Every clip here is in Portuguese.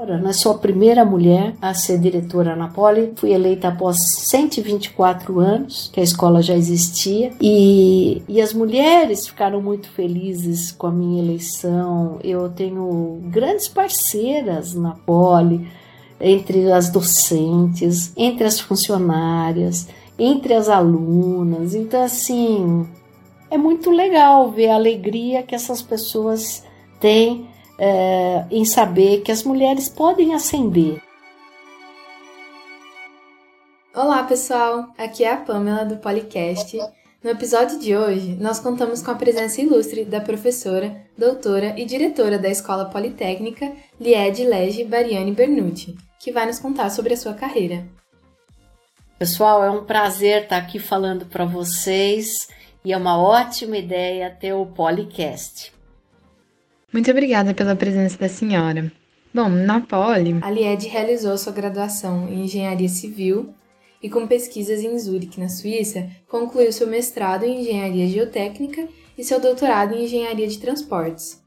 Eu sou a primeira mulher a ser diretora na Poli. Fui eleita após 124 anos que a escola já existia. E, e as mulheres ficaram muito felizes com a minha eleição. Eu tenho grandes parceiras na Poli, entre as docentes, entre as funcionárias, entre as alunas. Então, assim, é muito legal ver a alegria que essas pessoas têm é, em saber que as mulheres podem ascender. Olá, pessoal! Aqui é a Pamela do Policast. No episódio de hoje, nós contamos com a presença ilustre da professora, doutora e diretora da Escola Politécnica, Liede Lege Bariani Bernucci, que vai nos contar sobre a sua carreira. Pessoal, é um prazer estar aqui falando para vocês e é uma ótima ideia ter o Policast. Muito obrigada pela presença da senhora. Bom, na Poli, a Lied realizou sua graduação em Engenharia Civil e, com pesquisas em Zurique, na Suíça, concluiu seu mestrado em Engenharia Geotécnica e seu doutorado em Engenharia de Transportes.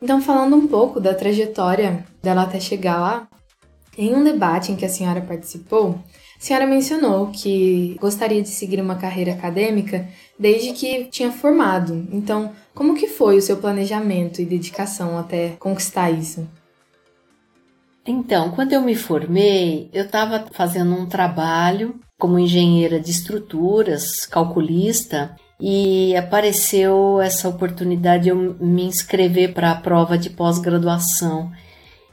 Então, falando um pouco da trajetória dela até chegar lá, em um debate em que a senhora participou, a senhora mencionou que gostaria de seguir uma carreira acadêmica desde que tinha formado. Então, como que foi o seu planejamento e dedicação até conquistar isso? Então, quando eu me formei, eu estava fazendo um trabalho como engenheira de estruturas, calculista, e apareceu essa oportunidade de eu me inscrever para a prova de pós-graduação.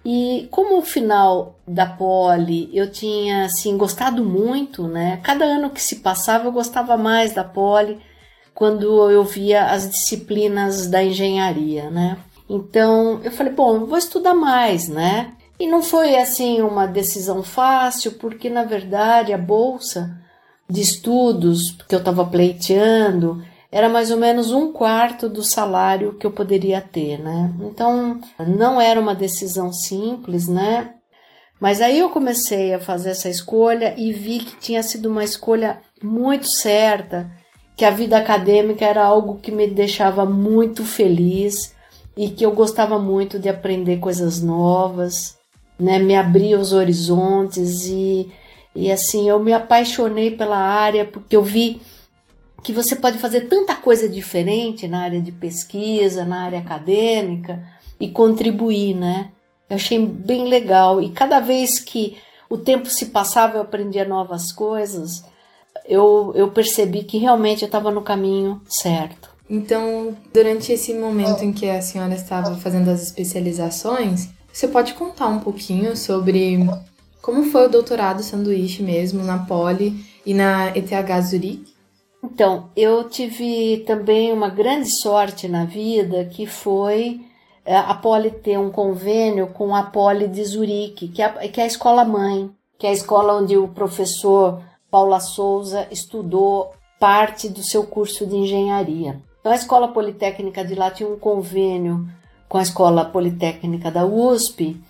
E como o final da Poli eu tinha assim gostado muito, né? Cada ano que se passava eu gostava mais da Poli quando eu via as disciplinas da engenharia, né? Então eu falei, bom, vou estudar mais, né? E não foi assim uma decisão fácil, porque na verdade a bolsa de estudos que eu estava pleiteando era mais ou menos um quarto do salário que eu poderia ter, né? Então não era uma decisão simples, né? Mas aí eu comecei a fazer essa escolha e vi que tinha sido uma escolha muito certa, que a vida acadêmica era algo que me deixava muito feliz e que eu gostava muito de aprender coisas novas, né? Me abria os horizontes e, e assim eu me apaixonei pela área porque eu vi que você pode fazer tanta coisa diferente na área de pesquisa, na área acadêmica e contribuir, né? Eu achei bem legal e cada vez que o tempo se passava eu aprendia novas coisas, eu, eu percebi que realmente eu estava no caminho certo. Então, durante esse momento em que a senhora estava fazendo as especializações, você pode contar um pouquinho sobre como foi o doutorado sanduíche mesmo na Poli e na ETH Zurich? Então, eu tive também uma grande sorte na vida que foi é, a Poli ter um convênio com a Poli de Zurique, que é, que é a escola mãe, que é a escola onde o professor Paula Souza estudou parte do seu curso de engenharia. Então, a Escola Politécnica de lá tinha um convênio com a Escola Politécnica da USP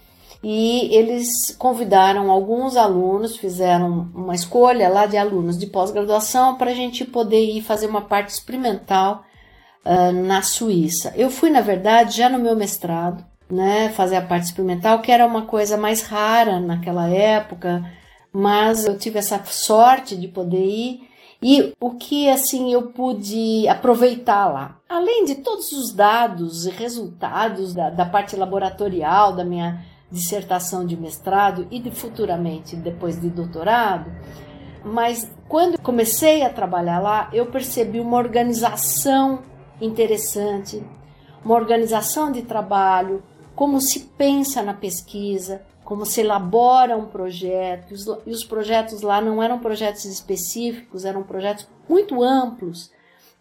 e eles convidaram alguns alunos, fizeram uma escolha lá de alunos de pós-graduação para a gente poder ir fazer uma parte experimental uh, na Suíça. Eu fui, na verdade, já no meu mestrado, né, fazer a parte experimental, que era uma coisa mais rara naquela época, mas eu tive essa sorte de poder ir e o que assim eu pude aproveitar lá. Além de todos os dados e resultados da, da parte laboratorial da minha dissertação de mestrado e de, futuramente depois de doutorado, mas quando comecei a trabalhar lá, eu percebi uma organização interessante, uma organização de trabalho, como se pensa na pesquisa, como se elabora um projeto. E os projetos lá não eram projetos específicos, eram projetos muito amplos,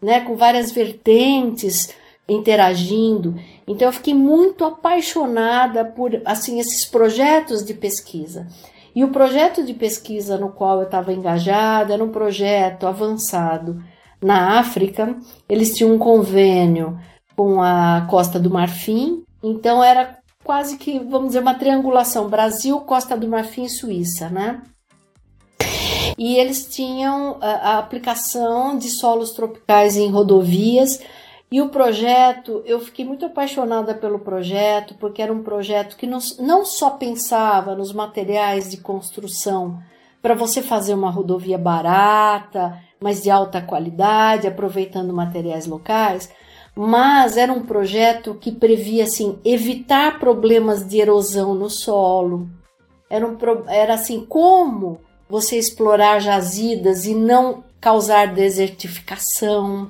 né, com várias vertentes interagindo. Então eu fiquei muito apaixonada por assim esses projetos de pesquisa. E o projeto de pesquisa no qual eu estava engajada era um projeto avançado na África. Eles tinham um convênio com a Costa do Marfim, então era quase que, vamos dizer, uma triangulação Brasil, Costa do Marfim e Suíça, né? E eles tinham a, a aplicação de solos tropicais em rodovias E o projeto, eu fiquei muito apaixonada pelo projeto, porque era um projeto que não, não só pensava nos materiais de construção para você fazer uma rodovia barata, mas de alta qualidade, aproveitando materiais locais, mas era um projeto que previa assim evitar problemas de erosão no solo. Era, um, era assim como você explorar jazidas e não causar desertificação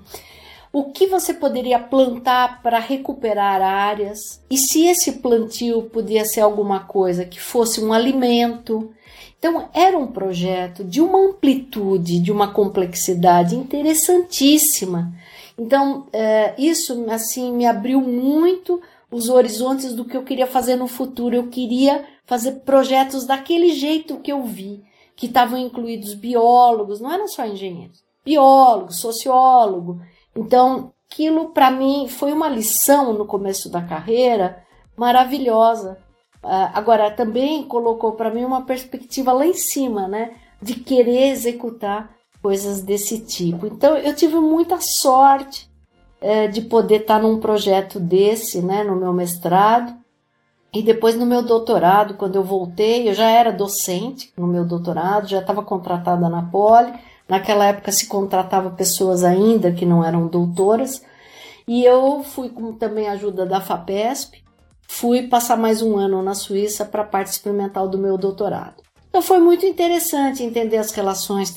o que você poderia plantar para recuperar áreas e se esse plantio podia ser alguma coisa que fosse um alimento. Então, era um projeto de uma amplitude, de uma complexidade interessantíssima. Então, é, isso assim me abriu muito os horizontes do que eu queria fazer no futuro. Eu queria fazer projetos daquele jeito que eu vi, que estavam incluídos biólogos, não eram só engenheiros, biólogos, sociólogo, então, aquilo para mim foi uma lição no começo da carreira maravilhosa. Uh, agora, também colocou para mim uma perspectiva lá em cima, né? De querer executar coisas desse tipo. Então, eu tive muita sorte uh, de poder estar num projeto desse, né? No meu mestrado. E depois no meu doutorado, quando eu voltei, eu já era docente no meu doutorado, já estava contratada na Poli Naquela época se contratava pessoas ainda que não eram doutoras. E eu fui com também a ajuda da FAPESP, fui passar mais um ano na Suíça para a parte experimental do meu doutorado. Então foi muito interessante entender as relações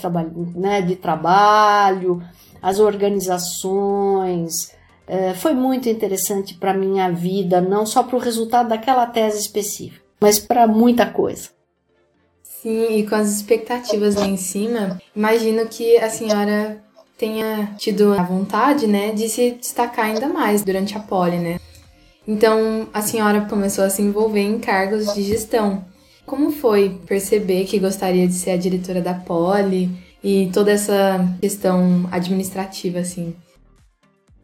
né, de trabalho, as organizações. É, foi muito interessante para minha vida, não só para o resultado daquela tese específica, mas para muita coisa. Sim, e com as expectativas lá em cima, imagino que a senhora tenha tido a vontade, né, de se destacar ainda mais durante a poli, né? Então, a senhora começou a se envolver em cargos de gestão. Como foi perceber que gostaria de ser a diretora da poli e toda essa questão administrativa, assim?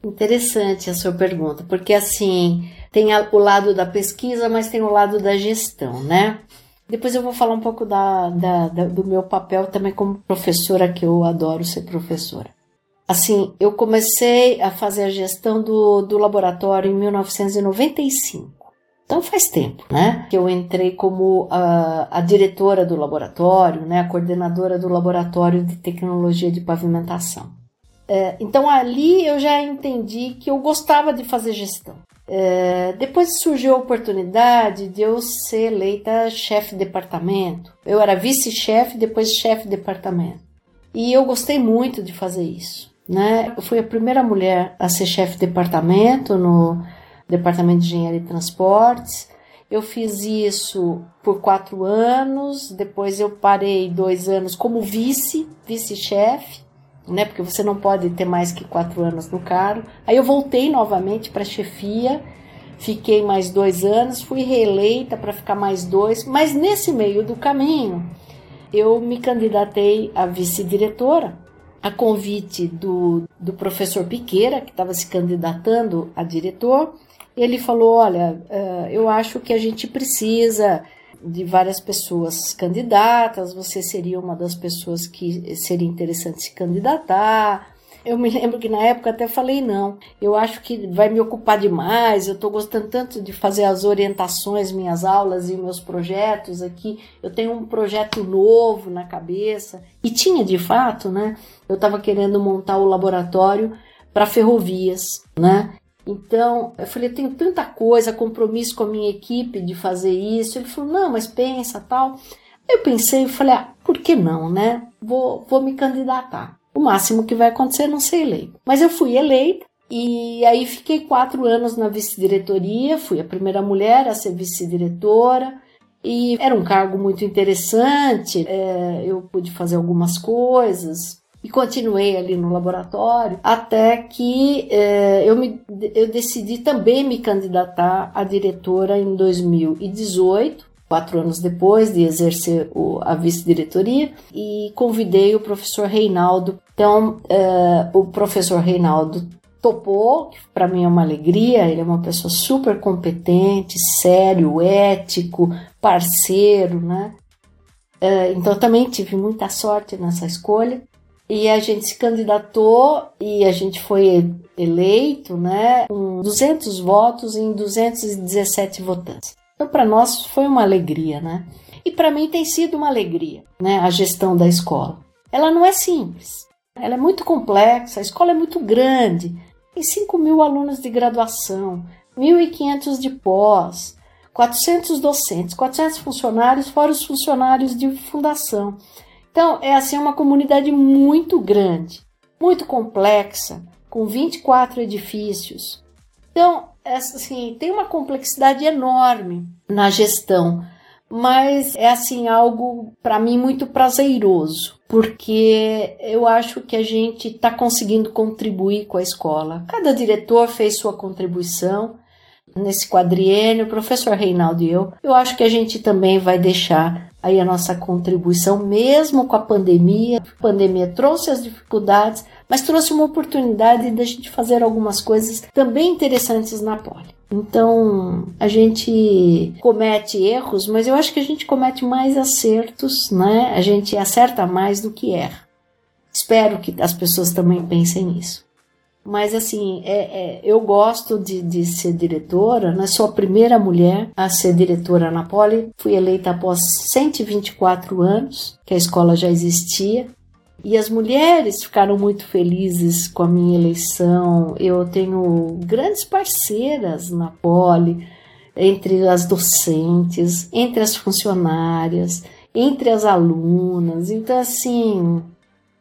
Interessante a sua pergunta, porque assim, tem o lado da pesquisa, mas tem o lado da gestão, né? Depois eu vou falar um pouco da, da, da, do meu papel também como professora, que eu adoro ser professora. Assim, eu comecei a fazer a gestão do, do laboratório em 1995. Então faz tempo, né? Que eu entrei como a, a diretora do laboratório, né? A coordenadora do laboratório de tecnologia de pavimentação. É, então ali eu já entendi que eu gostava de fazer gestão. É, depois surgiu a oportunidade de eu ser eleita chefe de departamento. Eu era vice-chefe, depois chefe de departamento. E eu gostei muito de fazer isso. Né? Eu fui a primeira mulher a ser chefe de departamento no Departamento de Engenharia e Transportes. Eu fiz isso por quatro anos, depois eu parei dois anos como vice, vice-chefe né? Porque você não pode ter mais que quatro anos no cargo. Aí eu voltei novamente para a chefia, fiquei mais dois anos, fui reeleita para ficar mais dois, mas nesse meio do caminho eu me candidatei a vice-diretora, a convite do, do professor Piqueira, que estava se candidatando a diretor. Ele falou: Olha, uh, eu acho que a gente precisa de várias pessoas candidatas, você seria uma das pessoas que seria interessante se candidatar. Eu me lembro que na época até falei não. Eu acho que vai me ocupar demais. Eu estou gostando tanto de fazer as orientações, minhas aulas e meus projetos aqui. Eu tenho um projeto novo na cabeça e tinha de fato, né? Eu estava querendo montar o laboratório para ferrovias, né? Então, eu falei, eu tenho tanta coisa, compromisso com a minha equipe de fazer isso. Ele falou, não, mas pensa, tal. Eu pensei, eu falei, ah, por que não, né? Vou, vou me candidatar. O máximo que vai acontecer é não ser eleito. Mas eu fui eleita e aí fiquei quatro anos na vice-diretoria, fui a primeira mulher a ser vice-diretora. E era um cargo muito interessante, é, eu pude fazer algumas coisas, e continuei ali no laboratório até que é, eu, me, eu decidi também me candidatar a diretora em 2018 quatro anos depois de exercer o, a vice-diretoria, e convidei o professor Reinaldo. Então, é, o professor Reinaldo topou, que para mim é uma alegria, ele é uma pessoa super competente, sério, ético, parceiro, né? É, então, também tive muita sorte nessa escolha. E a gente se candidatou e a gente foi eleito, né, com 200 votos em 217 votantes. Então, para nós foi uma alegria, né? E para mim tem sido uma alegria, né, a gestão da escola. Ela não é simples, ela é muito complexa, a escola é muito grande, tem 5 mil alunos de graduação, 1.500 de pós, 400 docentes, 400 funcionários, fora os funcionários de fundação. Então, é assim uma comunidade muito grande, muito complexa, com 24 edifícios. Então, assim, tem uma complexidade enorme na gestão, mas é assim algo para mim muito prazeroso, porque eu acho que a gente está conseguindo contribuir com a escola. Cada diretor fez sua contribuição nesse quadriênio, o professor Reinaldo e eu. Eu acho que a gente também vai deixar aí a nossa contribuição, mesmo com a pandemia. A pandemia trouxe as dificuldades, mas trouxe uma oportunidade de a gente fazer algumas coisas também interessantes na Poli. Então, a gente comete erros, mas eu acho que a gente comete mais acertos, né? A gente acerta mais do que erra. Espero que as pessoas também pensem nisso. Mas assim, é, é, eu gosto de, de ser diretora, né? sou a primeira mulher a ser diretora na Poli. Fui eleita após 124 anos, que a escola já existia. E as mulheres ficaram muito felizes com a minha eleição. Eu tenho grandes parceiras na Poli, entre as docentes, entre as funcionárias, entre as alunas. Então, assim,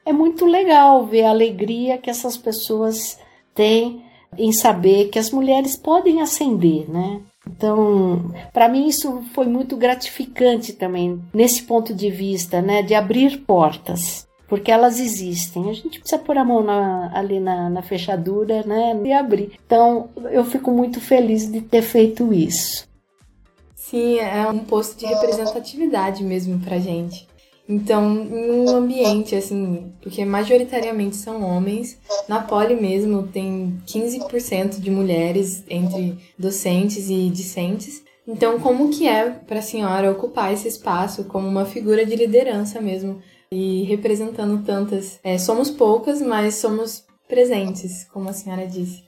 é muito legal ver a alegria que essas pessoas têm em saber que as mulheres podem ascender, né? Então, para mim isso foi muito gratificante também nesse ponto de vista, né, de abrir portas, porque elas existem. A gente precisa pôr a mão na, ali na, na fechadura, né, e abrir. Então, eu fico muito feliz de ter feito isso. Sim, é um posto de representatividade mesmo pra gente. Então, em um ambiente assim, porque majoritariamente são homens, na Poli mesmo tem 15% de mulheres entre docentes e discentes. Então, como que é para a senhora ocupar esse espaço como uma figura de liderança mesmo e representando tantas? É, somos poucas, mas somos presentes, como a senhora disse.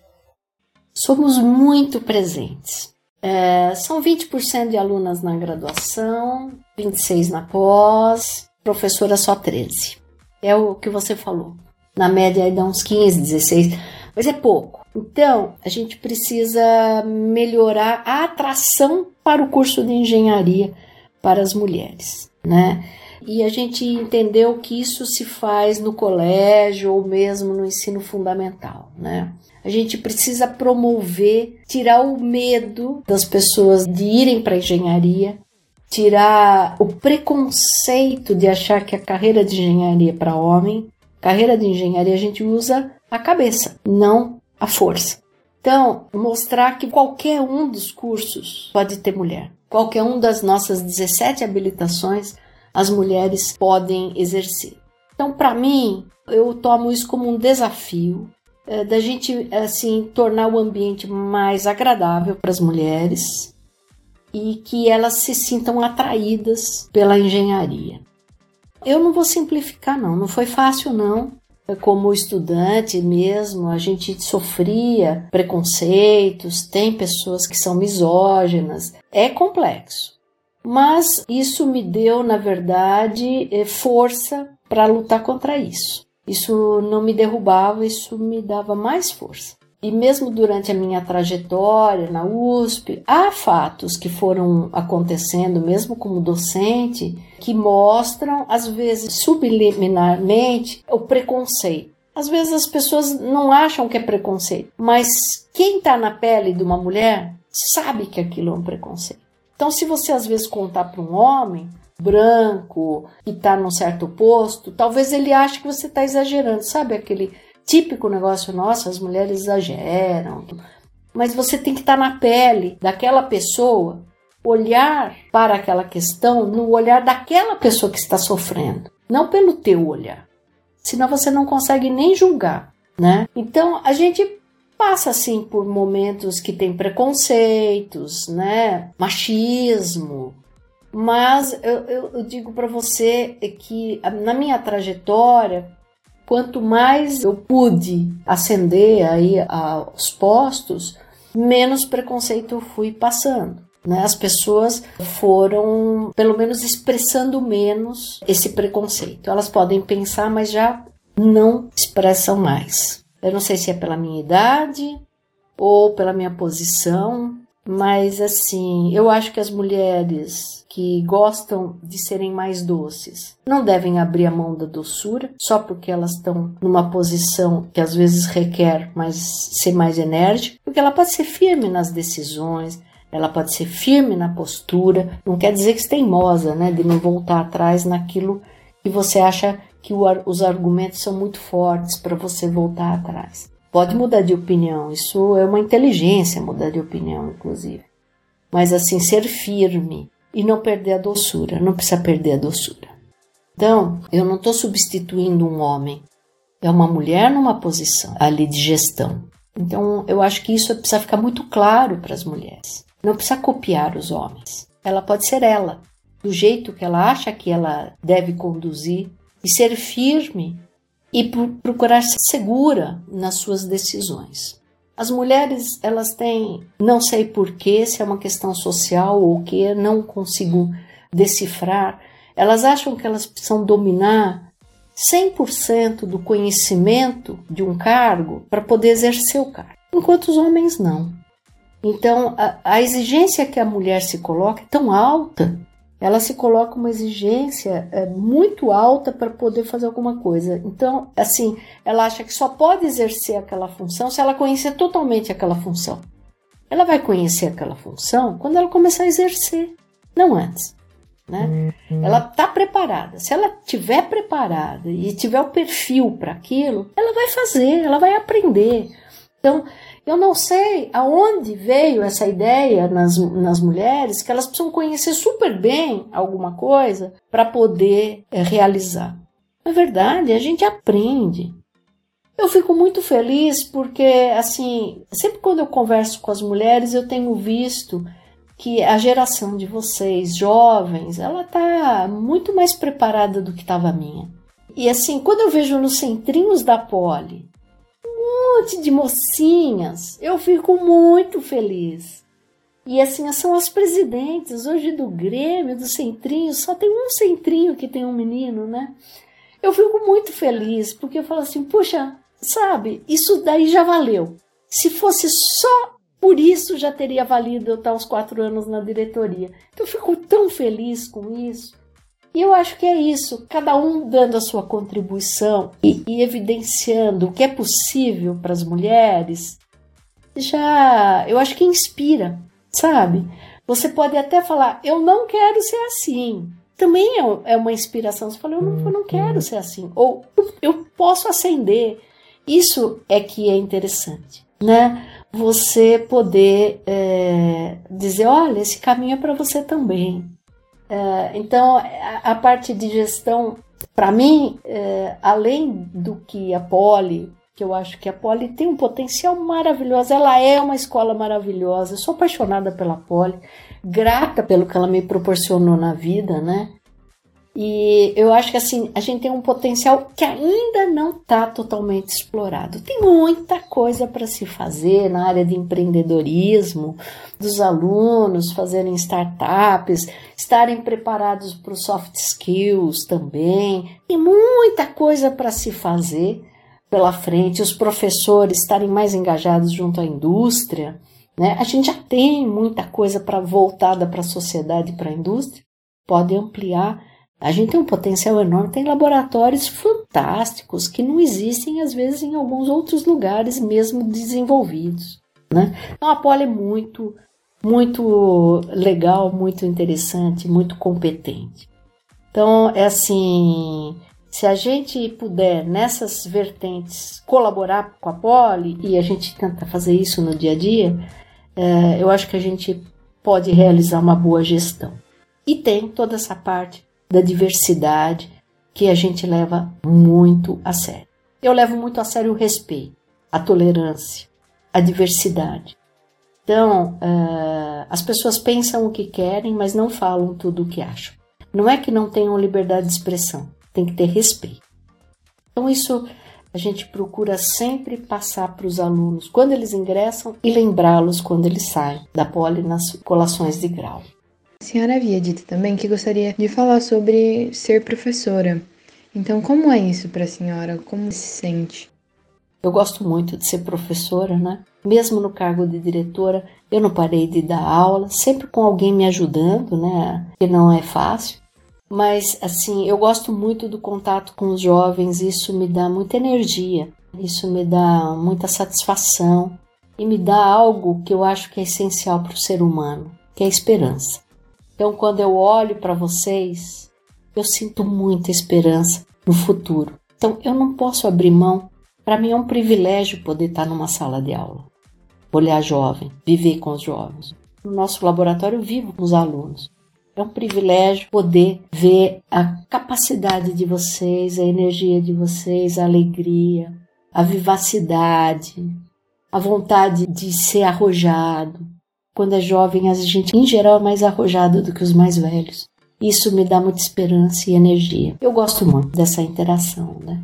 Somos muito presentes. É, são 20% de alunas na graduação, 26 na pós, professora só 13. É o que você falou. Na média aí dá uns 15, 16, mas é pouco. Então, a gente precisa melhorar a atração para o curso de engenharia para as mulheres, né? E a gente entendeu que isso se faz no colégio ou mesmo no ensino fundamental, né? A gente precisa promover, tirar o medo das pessoas de irem para a engenharia, tirar o preconceito de achar que a carreira de engenharia é para homem. Carreira de engenharia a gente usa a cabeça, não a força. Então, mostrar que qualquer um dos cursos pode ter mulher. Qualquer um das nossas 17 habilitações as mulheres podem exercer. Então, para mim, eu tomo isso como um desafio é, da gente assim tornar o ambiente mais agradável para as mulheres e que elas se sintam atraídas pela engenharia. Eu não vou simplificar não, não foi fácil não. Como estudante mesmo, a gente sofria preconceitos, tem pessoas que são misóginas, é complexo. Mas isso me deu, na verdade, é, força para lutar contra isso. Isso não me derrubava, isso me dava mais força. E mesmo durante a minha trajetória na USP, há fatos que foram acontecendo, mesmo como docente, que mostram, às vezes subliminarmente, o preconceito. Às vezes as pessoas não acham que é preconceito, mas quem está na pele de uma mulher sabe que aquilo é um preconceito. Então, se você às vezes contar para um homem, branco que está num certo posto, talvez ele ache que você está exagerando, sabe aquele típico negócio nosso, as mulheres exageram. Mas você tem que estar tá na pele daquela pessoa, olhar para aquela questão no olhar daquela pessoa que está sofrendo, não pelo teu olhar. Senão você não consegue nem julgar, né? Então a gente passa assim por momentos que tem preconceitos, né? Machismo, mas eu, eu, eu digo para você que na minha trajetória quanto mais eu pude ascender aí aos postos, menos preconceito eu fui passando. Né? As pessoas foram, pelo menos, expressando menos esse preconceito. Elas podem pensar, mas já não expressam mais. Eu não sei se é pela minha idade ou pela minha posição, mas assim, eu acho que as mulheres que gostam de serem mais doces não devem abrir a mão da doçura só porque elas estão numa posição que às vezes requer mais ser mais enérgica, porque ela pode ser firme nas decisões, ela pode ser firme na postura, não quer dizer que é teimosa, né, de não voltar atrás naquilo que você acha que os argumentos são muito fortes para você voltar atrás. Pode mudar de opinião, isso é uma inteligência mudar de opinião, inclusive. Mas assim, ser firme e não perder a doçura, não precisa perder a doçura. Então, eu não estou substituindo um homem, é uma mulher numa posição ali de gestão. Então, eu acho que isso precisa ficar muito claro para as mulheres. Não precisa copiar os homens. Ela pode ser ela, do jeito que ela acha que ela deve conduzir e ser firme e procurar ser segura nas suas decisões. As mulheres, elas têm, não sei porquê, se é uma questão social ou o que, não consigo decifrar, elas acham que elas precisam dominar 100% do conhecimento de um cargo para poder exercer o cargo, enquanto os homens não. Então, a, a exigência que a mulher se coloca é tão alta ela se coloca uma exigência é, muito alta para poder fazer alguma coisa. Então, assim, ela acha que só pode exercer aquela função se ela conhecer totalmente aquela função. Ela vai conhecer aquela função quando ela começar a exercer, não antes. Né? Uhum. Ela está preparada. Se ela tiver preparada e tiver o perfil para aquilo, ela vai fazer, ela vai aprender. Então, eu não sei aonde veio essa ideia nas, nas mulheres que elas precisam conhecer super bem alguma coisa para poder é, realizar. É verdade, a gente aprende. Eu fico muito feliz porque, assim, sempre quando eu converso com as mulheres, eu tenho visto que a geração de vocês, jovens, ela tá muito mais preparada do que estava a minha. E assim, quando eu vejo nos centrinhos da Poli monte de mocinhas. Eu fico muito feliz. E assim, são as presidentes hoje do Grêmio, do Centrinho, só tem um Centrinho que tem um menino, né? Eu fico muito feliz, porque eu falo assim, puxa, sabe, isso daí já valeu. Se fosse só por isso, já teria valido eu estar os quatro anos na diretoria. Então, eu fico tão feliz com isso. E eu acho que é isso, cada um dando a sua contribuição e, e evidenciando o que é possível para as mulheres, já eu acho que inspira, sabe? Você pode até falar, eu não quero ser assim. Também é, é uma inspiração. Você fala, eu não, eu não quero ser assim. Ou eu posso acender. Isso é que é interessante, né? Você poder é, dizer, olha, esse caminho é para você também. É, então, a, parte de gestão, para mim, é, além do que a Poli, que eu acho que a Poli tem um potencial maravilhoso, ela é uma escola maravilhosa, eu sou apaixonada pela Poli, grata pelo que ela me proporcionou na vida, né? E eu acho que assim, a gente tem um potencial que ainda não está totalmente explorado. Tem muita coisa para se fazer na área de empreendedorismo, dos alunos fazerem startups, estarem preparados para os soft skills também. Tem muita coisa para se fazer pela frente, os professores estarem mais engajados junto à indústria. Né? A gente já tem muita coisa para voltada para a sociedade para a indústria, pode ampliar a gente tem um potencial enorme, tem laboratórios fantásticos que não existem, às vezes, em alguns outros lugares, mesmo desenvolvidos. Né? Então, a Poli é muito, muito legal, muito interessante, muito competente. Então, é assim: se a gente puder, nessas vertentes, colaborar com a Poli, e a gente tenta fazer isso no dia a dia, é, eu acho que a gente pode realizar uma boa gestão. E tem toda essa parte da diversidade que a gente leva muito a sério. Eu levo muito a sério o respeito, a tolerância, a diversidade. Então, uh, as pessoas pensam o que querem, mas não falam tudo o que acham. Não é que não tenham liberdade de expressão, tem que ter respeito. Então, isso a gente procura sempre passar para os alunos quando eles ingressam e lembrá-los quando eles saem da poli nas colações de grau. A senhora havia dito também que gostaria de falar sobre ser professora. Então, como é isso para a senhora? Como se sente? Eu gosto muito de ser professora, né? Mesmo no cargo de diretora, eu não parei de dar aula, sempre com alguém me ajudando, né? Que não é fácil. Mas, assim, eu gosto muito do contato com os jovens, isso me dá muita energia, isso me dá muita satisfação e me dá algo que eu acho que é essencial para o ser humano, que é a esperança. Então, quando eu olho para vocês, eu sinto muita esperança no futuro. Então, eu não posso abrir mão. Para mim é um privilégio poder estar numa sala de aula, olhar jovem, viver com os jovens. No nosso laboratório, eu vivo com os alunos. É um privilégio poder ver a capacidade de vocês, a energia de vocês, a alegria, a vivacidade, a vontade de ser arrojado. Quando é jovem, a gente, em geral, é mais arrojado do que os mais velhos. Isso me dá muita esperança e energia. Eu gosto muito dessa interação, né?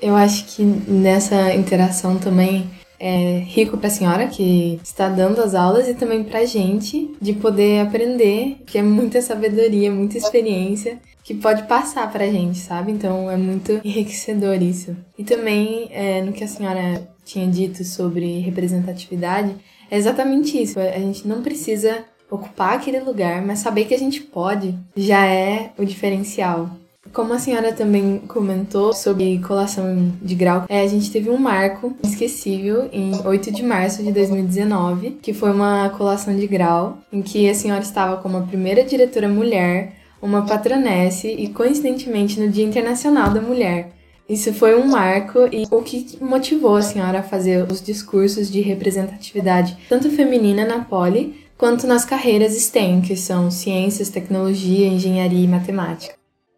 Eu acho que nessa interação também é rico para a senhora que está dando as aulas e também para a gente de poder aprender, que é muita sabedoria, muita experiência que pode passar para a gente, sabe? Então é muito enriquecedor isso. E também é, no que a senhora tinha dito sobre representatividade, é exatamente isso. A gente não precisa ocupar aquele lugar, mas saber que a gente pode já é o diferencial. Como a senhora também comentou sobre colação de grau, é, a gente teve um marco esquecível em 8 de março de 2019, que foi uma colação de grau, em que a senhora estava como a primeira diretora mulher, uma patronesse e, coincidentemente, no Dia Internacional da Mulher. Isso foi um marco e o que motivou a senhora a fazer os discursos de representatividade, tanto feminina na Poli, quanto nas carreiras STEM, que são ciências, tecnologia, engenharia e matemática.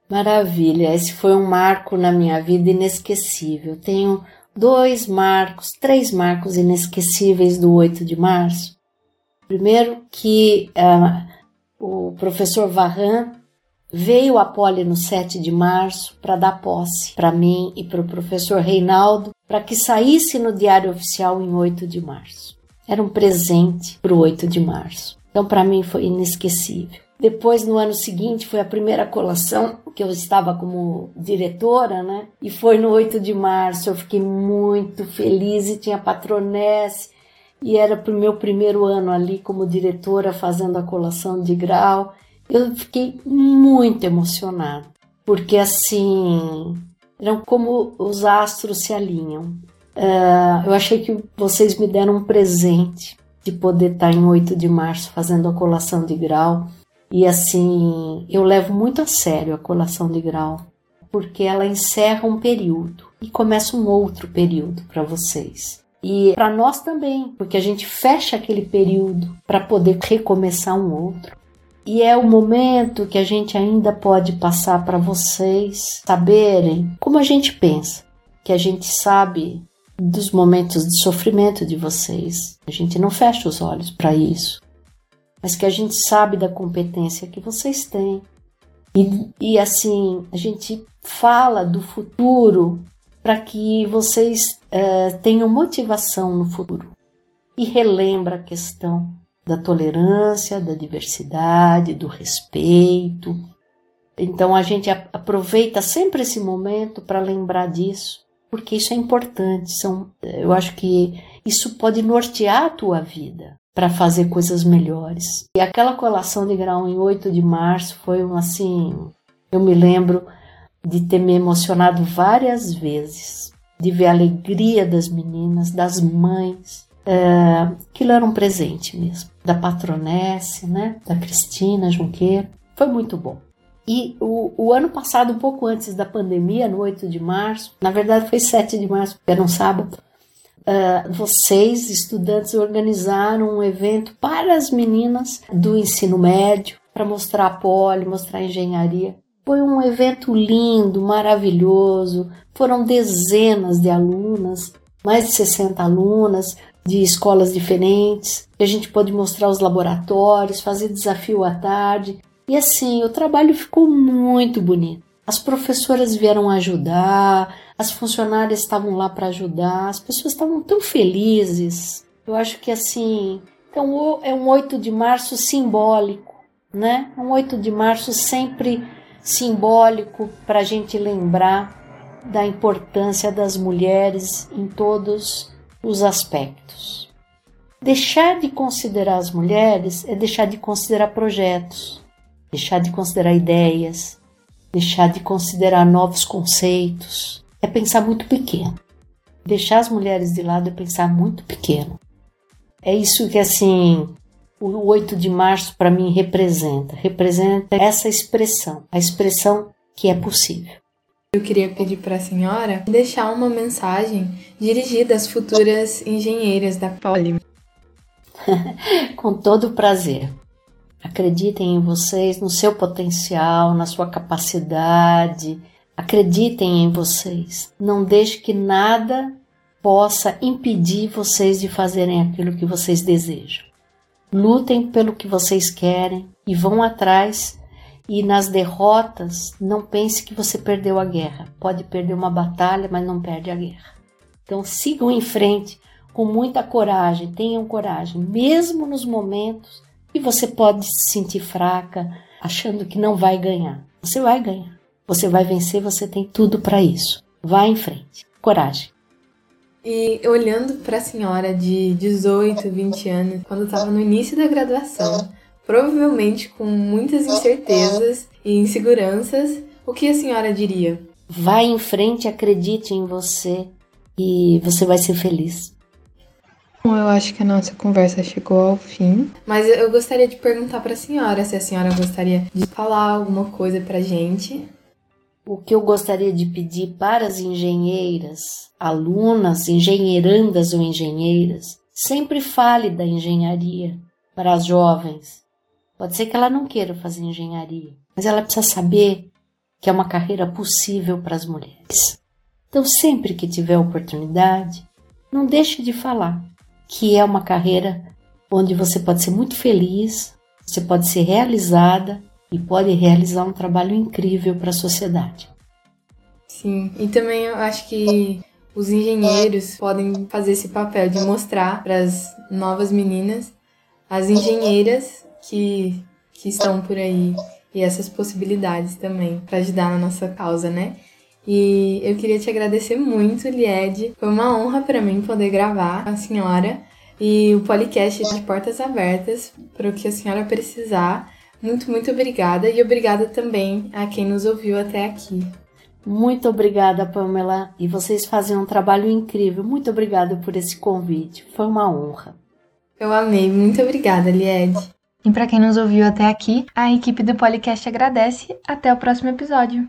Maravilha, esse foi um marco na minha vida inesquecível. Tenho dois marcos, três marcos inesquecíveis do 8 de março. Primeiro, que uh, o professor Varran veio a Poli no 7 de março para dar posse para mim e para o professor Reinaldo, para que saísse no Diário Oficial em 8 de março. Era um presente para o 8 de março. Então, para mim, foi inesquecível. Depois, no ano seguinte, foi a primeira colação que eu estava como diretora, né? E foi no 8 de março. Eu fiquei muito feliz e tinha patronesse. E era o meu primeiro ano ali como diretora fazendo a colação de grau. Eu fiquei muito emocionada, porque assim, eram como os astros se alinham. Uh, eu achei que vocês me deram um presente de poder estar em 8 de março fazendo a colação de grau e assim, eu levo muito a sério a colação de grau, porque ela encerra um período e começa um outro período para vocês. E para nós também, porque a gente fecha aquele período para poder recomeçar um outro. E é o momento que a gente ainda pode passar para vocês saberem como a gente pensa, que a gente sabe dos momentos de sofrimento de vocês. A gente não fecha os olhos para isso mas que a gente sabe da competência que vocês têm. E, e assim, a gente fala do futuro para que vocês é, tenham motivação no futuro. E relembra a questão da tolerância, da diversidade, do respeito. Então a gente aproveita sempre esse momento para lembrar disso, porque isso é importante. São, eu acho que isso pode nortear a tua vida para fazer coisas melhores. E aquela colação de grau em 8 de março foi um assim, eu me lembro de ter me emocionado várias vezes, de ver a alegria das meninas, das mães. É, aquilo era um presente mesmo, da patronesse, né, da Cristina Junqueira. Foi muito bom. E o, o, ano passado, um pouco antes da pandemia, no 8 de março, na verdade foi 7 de março, porque era um sábado, uh, vocês, estudantes, organizaram um evento para as meninas do ensino médio, para mostrar a poli, mostrar a engenharia. Foi um evento lindo, maravilhoso. Foram dezenas de alunas, mais de 60 alunas de escolas diferentes. A gente pôde mostrar os laboratórios, fazer desafio à tarde. E assim, o trabalho ficou muito bonito. As professoras vieram ajudar, as funcionárias estavam lá para ajudar, as pessoas estavam tão felizes. Eu acho que assim, então é um 8 de março simbólico, né? Um 8 de março sempre simbólico para a gente lembrar da importância das mulheres em todos os aspectos. Deixar de considerar as mulheres é deixar de considerar projetos, deixar de considerar ideias, deixar de considerar novos conceitos, é pensar muito pequeno. Deixar as mulheres de lado é pensar muito pequeno. É isso que assim o 8 de março para mim representa, representa essa expressão, a expressão que é possível. Eu queria pedir para a senhora deixar uma mensagem dirigida às futuras engenheiras da Poli. Com todo prazer. Acreditem em vocês, no seu potencial, na sua capacidade. Acreditem em vocês. Não deixe que nada possa impedir vocês de fazerem aquilo que vocês desejam. Lutem pelo que vocês querem e vão atrás e nas derrotas, não pense que você perdeu a guerra. Pode perder uma batalha, mas não perde a guerra. Então sigam em frente com muita coragem, tenham coragem, mesmo nos momentos que você pode se sentir fraca, achando que não vai ganhar. Você vai ganhar. Você vai vencer, você tem tudo para isso. Vá em frente. Coragem. E olhando para a senhora de 18, 20 anos, quando estava no início da graduação, provavelmente com muitas incertezas e inseguranças, o que a senhora diria? Vá em frente, acredite em você e você vai ser feliz. Bom, eu acho que a nossa conversa chegou ao fim, mas eu gostaria de perguntar para a senhora se a senhora gostaria de falar alguma coisa para gente. O que eu gostaria de pedir para as engenheiras, alunas, engenheirandas ou engenheiras, sempre fale da engenharia para as jovens, Pode ser que ela não queira fazer engenharia, mas ela precisa saber que é uma carreira possível para as mulheres. Então, sempre que tiver oportunidade, não deixe de falar que é uma carreira onde você pode ser muito feliz, você pode ser realizada e pode realizar um trabalho incrível para a sociedade. Sim, e também eu acho que os engenheiros podem fazer esse papel de mostrar para as novas meninas as engenheiras que, que estão por aí e essas possibilidades também para ajudar na nossa causa, né? E eu queria te agradecer muito, Lied. Foi uma honra para mim poder gravar com a senhora e o podcast de portas abertas para o que a senhora precisar. Muito, muito obrigada e obrigada também a quem nos ouviu até aqui. Muito obrigada, Pamela. E vocês fazem um trabalho incrível. Muito obrigada por esse convite. Foi uma honra. Eu amei. Muito obrigada, Lied. E para quem nos ouviu até aqui, a equipe do podcast agradece. Até o próximo episódio.